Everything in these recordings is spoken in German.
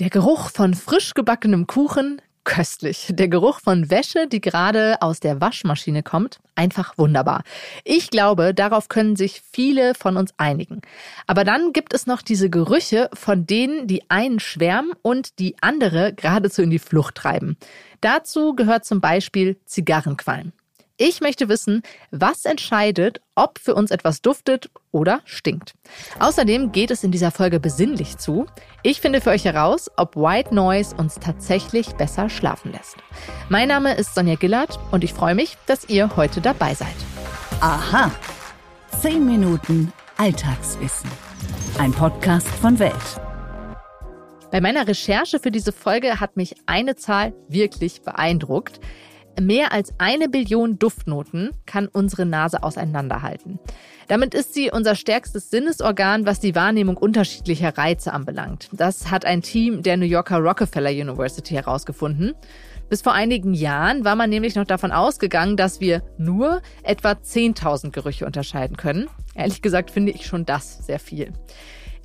Der Geruch von frisch gebackenem Kuchen, köstlich. Der Geruch von Wäsche, die gerade aus der Waschmaschine kommt, einfach wunderbar. Ich glaube, darauf können sich viele von uns einigen. Aber dann gibt es noch diese Gerüche, von denen die einen schwärmen und die andere geradezu in die Flucht treiben. Dazu gehört zum Beispiel Zigarrenqualm. Ich möchte wissen, was entscheidet, ob für uns etwas duftet oder stinkt. Außerdem geht es in dieser Folge besinnlich zu. Ich finde für euch heraus, ob White Noise uns tatsächlich besser schlafen lässt. Mein Name ist Sonja Gillard und ich freue mich, dass ihr heute dabei seid. Aha. Zehn Minuten Alltagswissen. Ein Podcast von Welt. Bei meiner Recherche für diese Folge hat mich eine Zahl wirklich beeindruckt. Mehr als eine Billion Duftnoten kann unsere Nase auseinanderhalten. Damit ist sie unser stärkstes Sinnesorgan, was die Wahrnehmung unterschiedlicher Reize anbelangt. Das hat ein Team der New Yorker Rockefeller University herausgefunden. Bis vor einigen Jahren war man nämlich noch davon ausgegangen, dass wir nur etwa 10.000 Gerüche unterscheiden können. Ehrlich gesagt finde ich schon das sehr viel.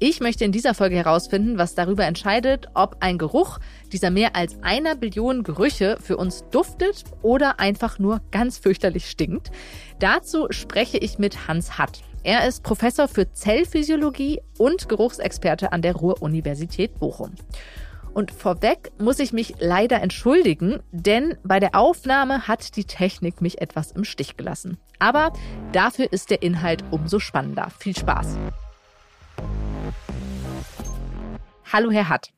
Ich möchte in dieser Folge herausfinden, was darüber entscheidet, ob ein Geruch dieser mehr als einer Billion Gerüche für uns duftet oder einfach nur ganz fürchterlich stinkt. Dazu spreche ich mit Hans Hatt. Er ist Professor für Zellphysiologie und Geruchsexperte an der Ruhr-Universität Bochum. Und vorweg muss ich mich leider entschuldigen, denn bei der Aufnahme hat die Technik mich etwas im Stich gelassen. Aber dafür ist der Inhalt umso spannender. Viel Spaß! Hallo, Herr Hatt.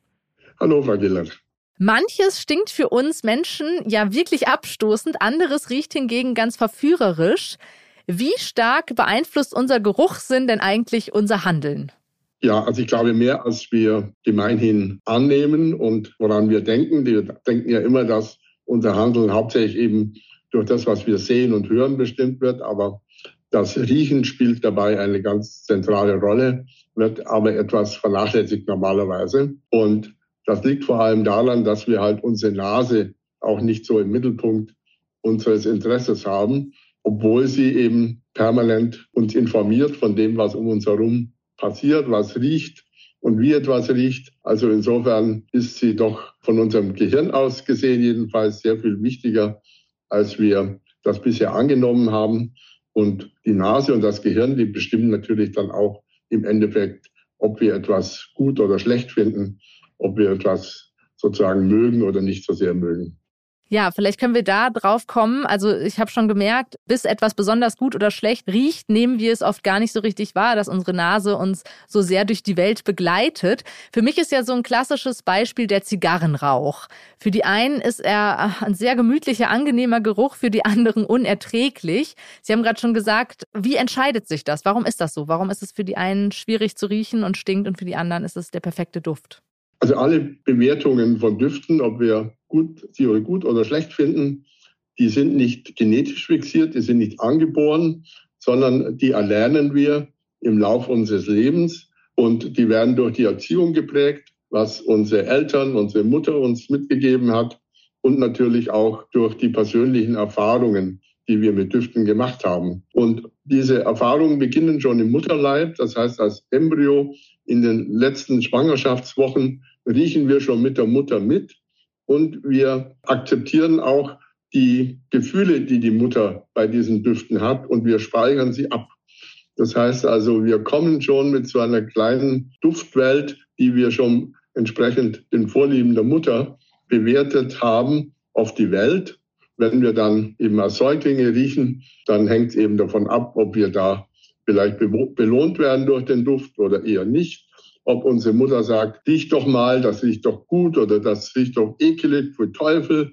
Hallo, Frau Gillert. Manches stinkt für uns Menschen ja wirklich abstoßend, anderes riecht hingegen ganz verführerisch. Wie stark beeinflusst unser Geruchssinn denn eigentlich unser Handeln? Ja, also ich glaube mehr, als wir gemeinhin annehmen und woran wir denken. Wir denken ja immer, dass unser Handeln hauptsächlich eben durch das, was wir sehen und hören, bestimmt wird. Aber das Riechen spielt dabei eine ganz zentrale Rolle, wird aber etwas vernachlässigt normalerweise. Und das liegt vor allem daran, dass wir halt unsere Nase auch nicht so im Mittelpunkt unseres Interesses haben, obwohl sie eben permanent uns informiert von dem, was um uns herum passiert, was riecht und wie etwas riecht. Also insofern ist sie doch von unserem Gehirn aus gesehen jedenfalls sehr viel wichtiger, als wir das bisher angenommen haben. Und die Nase und das Gehirn, die bestimmen natürlich dann auch im Endeffekt, ob wir etwas gut oder schlecht finden ob wir etwas sozusagen mögen oder nicht so sehr mögen. Ja, vielleicht können wir da drauf kommen. Also ich habe schon gemerkt, bis etwas besonders gut oder schlecht riecht, nehmen wir es oft gar nicht so richtig wahr, dass unsere Nase uns so sehr durch die Welt begleitet. Für mich ist ja so ein klassisches Beispiel der Zigarrenrauch. Für die einen ist er ein sehr gemütlicher, angenehmer Geruch, für die anderen unerträglich. Sie haben gerade schon gesagt, wie entscheidet sich das? Warum ist das so? Warum ist es für die einen schwierig zu riechen und stinkt und für die anderen ist es der perfekte Duft? Also alle Bewertungen von Düften, ob wir gut, oder gut oder schlecht finden, die sind nicht genetisch fixiert, die sind nicht angeboren, sondern die erlernen wir im Laufe unseres Lebens und die werden durch die Erziehung geprägt, was unsere Eltern, unsere Mutter uns mitgegeben hat und natürlich auch durch die persönlichen Erfahrungen, die wir mit Düften gemacht haben. Und diese Erfahrungen beginnen schon im Mutterleib, das heißt als Embryo. In den letzten Schwangerschaftswochen riechen wir schon mit der Mutter mit und wir akzeptieren auch die Gefühle, die die Mutter bei diesen Düften hat und wir speichern sie ab. Das heißt also, wir kommen schon mit so einer kleinen Duftwelt, die wir schon entsprechend den Vorlieben der Mutter bewertet haben, auf die Welt. Wenn wir dann eben als Säuglinge riechen, dann hängt es eben davon ab, ob wir da vielleicht belohnt werden durch den Duft oder eher nicht. Ob unsere Mutter sagt, riech doch mal, das riecht doch gut oder das riecht doch ekelig für Teufel.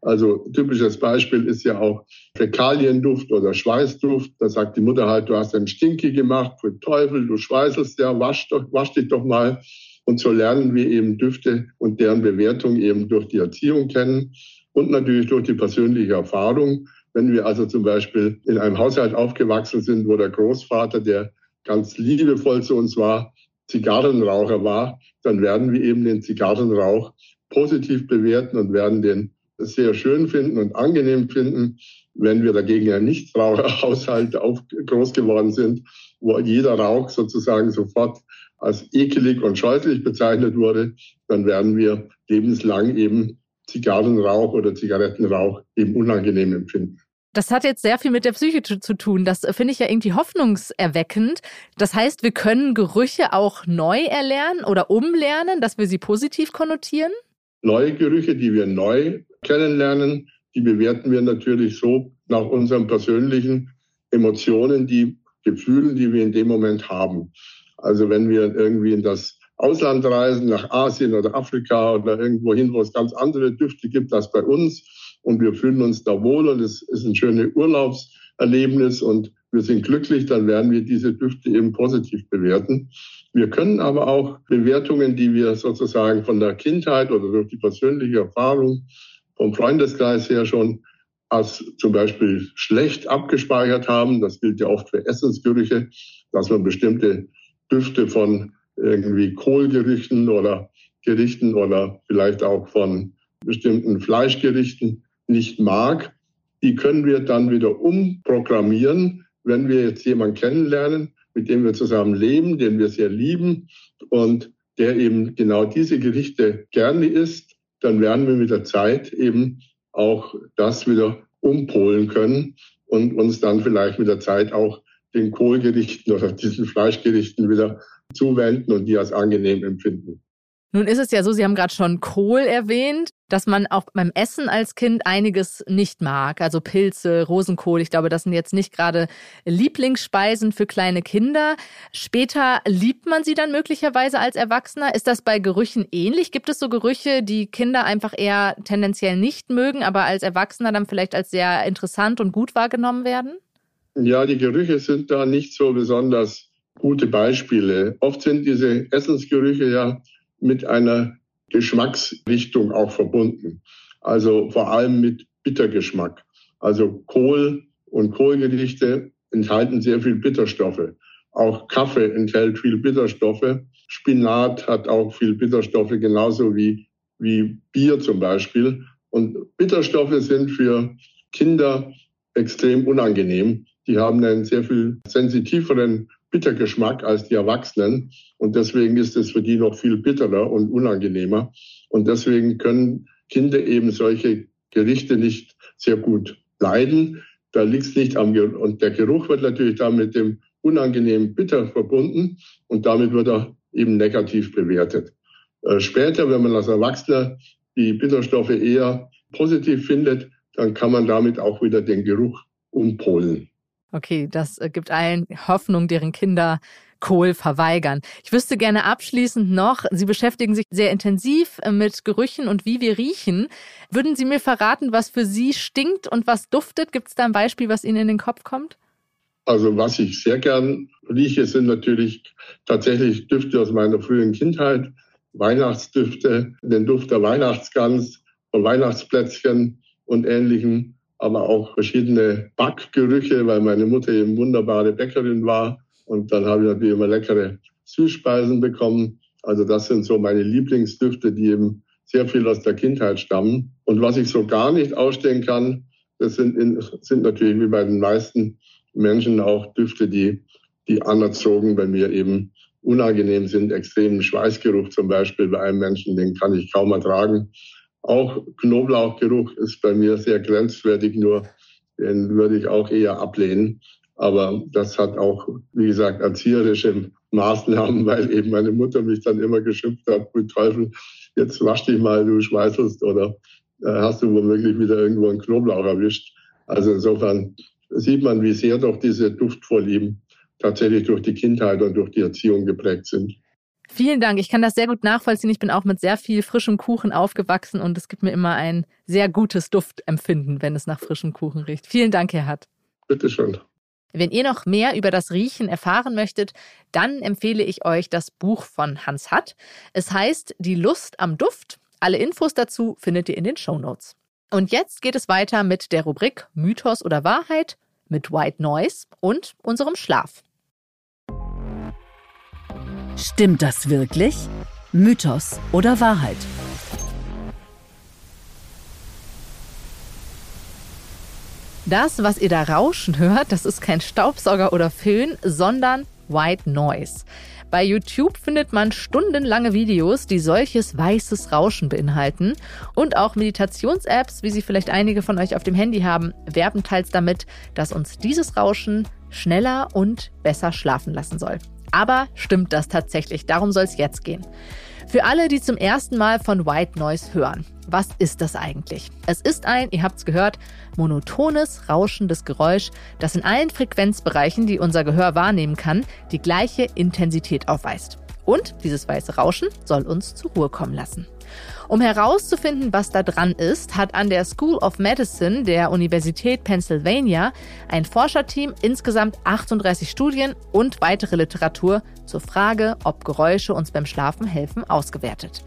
Also typisches Beispiel ist ja auch Fäkalienduft oder Schweißduft. Da sagt die Mutter halt, du hast einen Stinky gemacht für Teufel, du schweißelst ja, wasch, doch, wasch dich doch mal. Und so lernen wir eben Düfte und deren Bewertung eben durch die Erziehung kennen und natürlich durch die persönliche Erfahrung. Wenn wir also zum Beispiel in einem Haushalt aufgewachsen sind, wo der Großvater, der ganz liebevoll zu uns war, Zigarrenraucher war, dann werden wir eben den Zigarrenrauch positiv bewerten und werden den sehr schön finden und angenehm finden. wenn wir dagegen ja nicht Raucherhaushalte auf, groß geworden sind, wo jeder Rauch sozusagen sofort als ekelig und scheußlich bezeichnet wurde, dann werden wir lebenslang eben Zigarrenrauch oder Zigarettenrauch eben unangenehm empfinden. Das hat jetzt sehr viel mit der Psyche zu tun. Das finde ich ja irgendwie hoffnungserweckend. Das heißt, wir können Gerüche auch neu erlernen oder umlernen, dass wir sie positiv konnotieren? Neue Gerüche, die wir neu kennenlernen, die bewerten wir natürlich so nach unseren persönlichen Emotionen, die Gefühlen, die wir in dem Moment haben. Also wenn wir irgendwie in das Ausland reisen, nach Asien oder Afrika oder irgendwo hin, wo es ganz andere Düfte gibt als bei uns und wir fühlen uns da wohl und es ist ein schönes Urlaubserlebnis und wir sind glücklich, dann werden wir diese Düfte eben positiv bewerten. Wir können aber auch Bewertungen, die wir sozusagen von der Kindheit oder durch die persönliche Erfahrung vom Freundeskreis her schon als zum Beispiel schlecht abgespeichert haben. Das gilt ja oft für Essensgerüche, dass man bestimmte Düfte von irgendwie Kohlgerichten oder Gerichten oder vielleicht auch von bestimmten Fleischgerichten nicht mag. Die können wir dann wieder umprogrammieren, wenn wir jetzt jemanden kennenlernen, mit dem wir zusammen leben, den wir sehr lieben und der eben genau diese Gerichte gerne isst, dann werden wir mit der Zeit eben auch das wieder umpolen können und uns dann vielleicht mit der Zeit auch den Kohlgerichten oder diesen Fleischgerichten wieder zuwenden und die als angenehm empfinden. Nun ist es ja so, Sie haben gerade schon Kohl erwähnt, dass man auch beim Essen als Kind einiges nicht mag. Also Pilze, Rosenkohl, ich glaube, das sind jetzt nicht gerade Lieblingsspeisen für kleine Kinder. Später liebt man sie dann möglicherweise als Erwachsener. Ist das bei Gerüchen ähnlich? Gibt es so Gerüche, die Kinder einfach eher tendenziell nicht mögen, aber als Erwachsener dann vielleicht als sehr interessant und gut wahrgenommen werden? Ja, die Gerüche sind da nicht so besonders gute Beispiele. Oft sind diese Essensgerüche ja mit einer Geschmacksrichtung auch verbunden. Also vor allem mit Bittergeschmack. Also Kohl und Kohlgerichte enthalten sehr viel Bitterstoffe. Auch Kaffee enthält viel Bitterstoffe. Spinat hat auch viel Bitterstoffe, genauso wie, wie Bier zum Beispiel. Und Bitterstoffe sind für Kinder extrem unangenehm. Die haben einen sehr viel sensitiveren Bittergeschmack als die Erwachsenen. Und deswegen ist es für die noch viel bitterer und unangenehmer. Und deswegen können Kinder eben solche Gerichte nicht sehr gut leiden. Da liegt es nicht am Geruch. Und der Geruch wird natürlich dann mit dem unangenehmen Bitter verbunden und damit wird er eben negativ bewertet. Äh, später, wenn man als Erwachsener die Bitterstoffe eher positiv findet, dann kann man damit auch wieder den Geruch umpolen. Okay, das äh, gibt allen Hoffnung, deren Kinder Kohl verweigern. Ich wüsste gerne abschließend noch, Sie beschäftigen sich sehr intensiv äh, mit Gerüchen und wie wir riechen. Würden Sie mir verraten, was für Sie stinkt und was duftet? Gibt es da ein Beispiel, was Ihnen in den Kopf kommt? Also was ich sehr gern rieche, sind natürlich tatsächlich Düfte aus meiner frühen Kindheit. Weihnachtsdüfte, den Duft der Weihnachtsgans, von Weihnachtsplätzchen und ähnlichen aber auch verschiedene Backgerüche, weil meine Mutter eben wunderbare Bäckerin war. Und dann habe ich natürlich immer leckere Süßspeisen bekommen. Also das sind so meine Lieblingsdüfte, die eben sehr viel aus der Kindheit stammen. Und was ich so gar nicht ausstehen kann, das sind, in, sind natürlich wie bei den meisten Menschen auch Düfte, die, die anerzogen bei mir eben unangenehm sind. Extremen Schweißgeruch zum Beispiel bei einem Menschen, den kann ich kaum ertragen. Auch Knoblauchgeruch ist bei mir sehr grenzwertig, nur den würde ich auch eher ablehnen. Aber das hat auch, wie gesagt, erzieherische Maßnahmen, weil eben meine Mutter mich dann immer geschimpft hat, mit Teufel, jetzt wasch dich mal, du schweißelst oder äh, hast du womöglich wieder irgendwo einen Knoblauch erwischt. Also insofern sieht man, wie sehr doch diese Duftvorlieben tatsächlich durch die Kindheit und durch die Erziehung geprägt sind. Vielen Dank. Ich kann das sehr gut nachvollziehen. Ich bin auch mit sehr viel frischem Kuchen aufgewachsen und es gibt mir immer ein sehr gutes Duftempfinden, wenn es nach frischem Kuchen riecht. Vielen Dank, Herr Hatt. Bitte schön. Wenn ihr noch mehr über das Riechen erfahren möchtet, dann empfehle ich euch das Buch von Hans Hatt. Es heißt Die Lust am Duft. Alle Infos dazu findet ihr in den Show Notes. Und jetzt geht es weiter mit der Rubrik Mythos oder Wahrheit, mit White Noise und unserem Schlaf. Stimmt das wirklich? Mythos oder Wahrheit? Das, was ihr da rauschen hört, das ist kein Staubsauger oder Föhn, sondern White Noise. Bei YouTube findet man stundenlange Videos, die solches weißes Rauschen beinhalten. Und auch Meditations-Apps, wie sie vielleicht einige von euch auf dem Handy haben, werben teils damit, dass uns dieses Rauschen schneller und besser schlafen lassen soll. Aber stimmt das tatsächlich? Darum soll es jetzt gehen. Für alle, die zum ersten Mal von White Noise hören. Was ist das eigentlich? Es ist ein, ihr habt es gehört, monotones, rauschendes Geräusch, das in allen Frequenzbereichen, die unser Gehör wahrnehmen kann, die gleiche Intensität aufweist. Und dieses weiße Rauschen soll uns zur Ruhe kommen lassen. Um herauszufinden, was da dran ist, hat an der School of Medicine der Universität Pennsylvania ein Forscherteam insgesamt 38 Studien und weitere Literatur zur Frage, ob Geräusche uns beim Schlafen helfen, ausgewertet.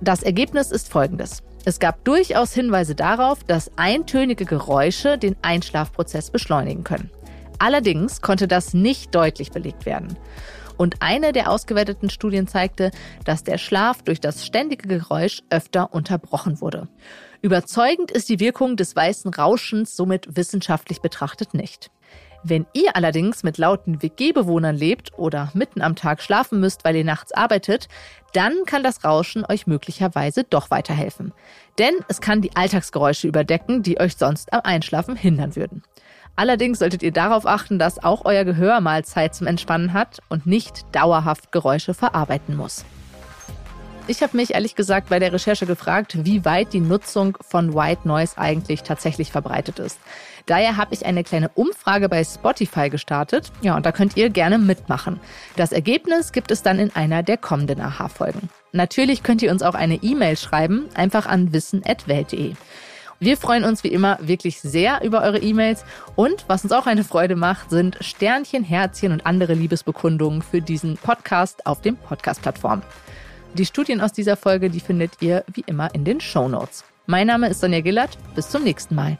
Das Ergebnis ist folgendes. Es gab durchaus Hinweise darauf, dass eintönige Geräusche den Einschlafprozess beschleunigen können. Allerdings konnte das nicht deutlich belegt werden. Und eine der ausgewerteten Studien zeigte, dass der Schlaf durch das ständige Geräusch öfter unterbrochen wurde. Überzeugend ist die Wirkung des weißen Rauschens somit wissenschaftlich betrachtet nicht. Wenn ihr allerdings mit lauten WG-Bewohnern lebt oder mitten am Tag schlafen müsst, weil ihr nachts arbeitet, dann kann das Rauschen euch möglicherweise doch weiterhelfen. Denn es kann die Alltagsgeräusche überdecken, die euch sonst am Einschlafen hindern würden. Allerdings solltet ihr darauf achten, dass auch euer Gehör mal Zeit zum Entspannen hat und nicht dauerhaft Geräusche verarbeiten muss. Ich habe mich ehrlich gesagt bei der Recherche gefragt, wie weit die Nutzung von White Noise eigentlich tatsächlich verbreitet ist. Daher habe ich eine kleine Umfrage bei Spotify gestartet. Ja, und da könnt ihr gerne mitmachen. Das Ergebnis gibt es dann in einer der kommenden Aha-Folgen. Natürlich könnt ihr uns auch eine E-Mail schreiben, einfach an wissen.welt.de. Wir freuen uns wie immer wirklich sehr über eure E-Mails und was uns auch eine Freude macht, sind Sternchen, Herzchen und andere Liebesbekundungen für diesen Podcast auf den Podcast-Plattformen. Die Studien aus dieser Folge, die findet ihr wie immer in den Show Notes. Mein Name ist Sonja Gillert. Bis zum nächsten Mal.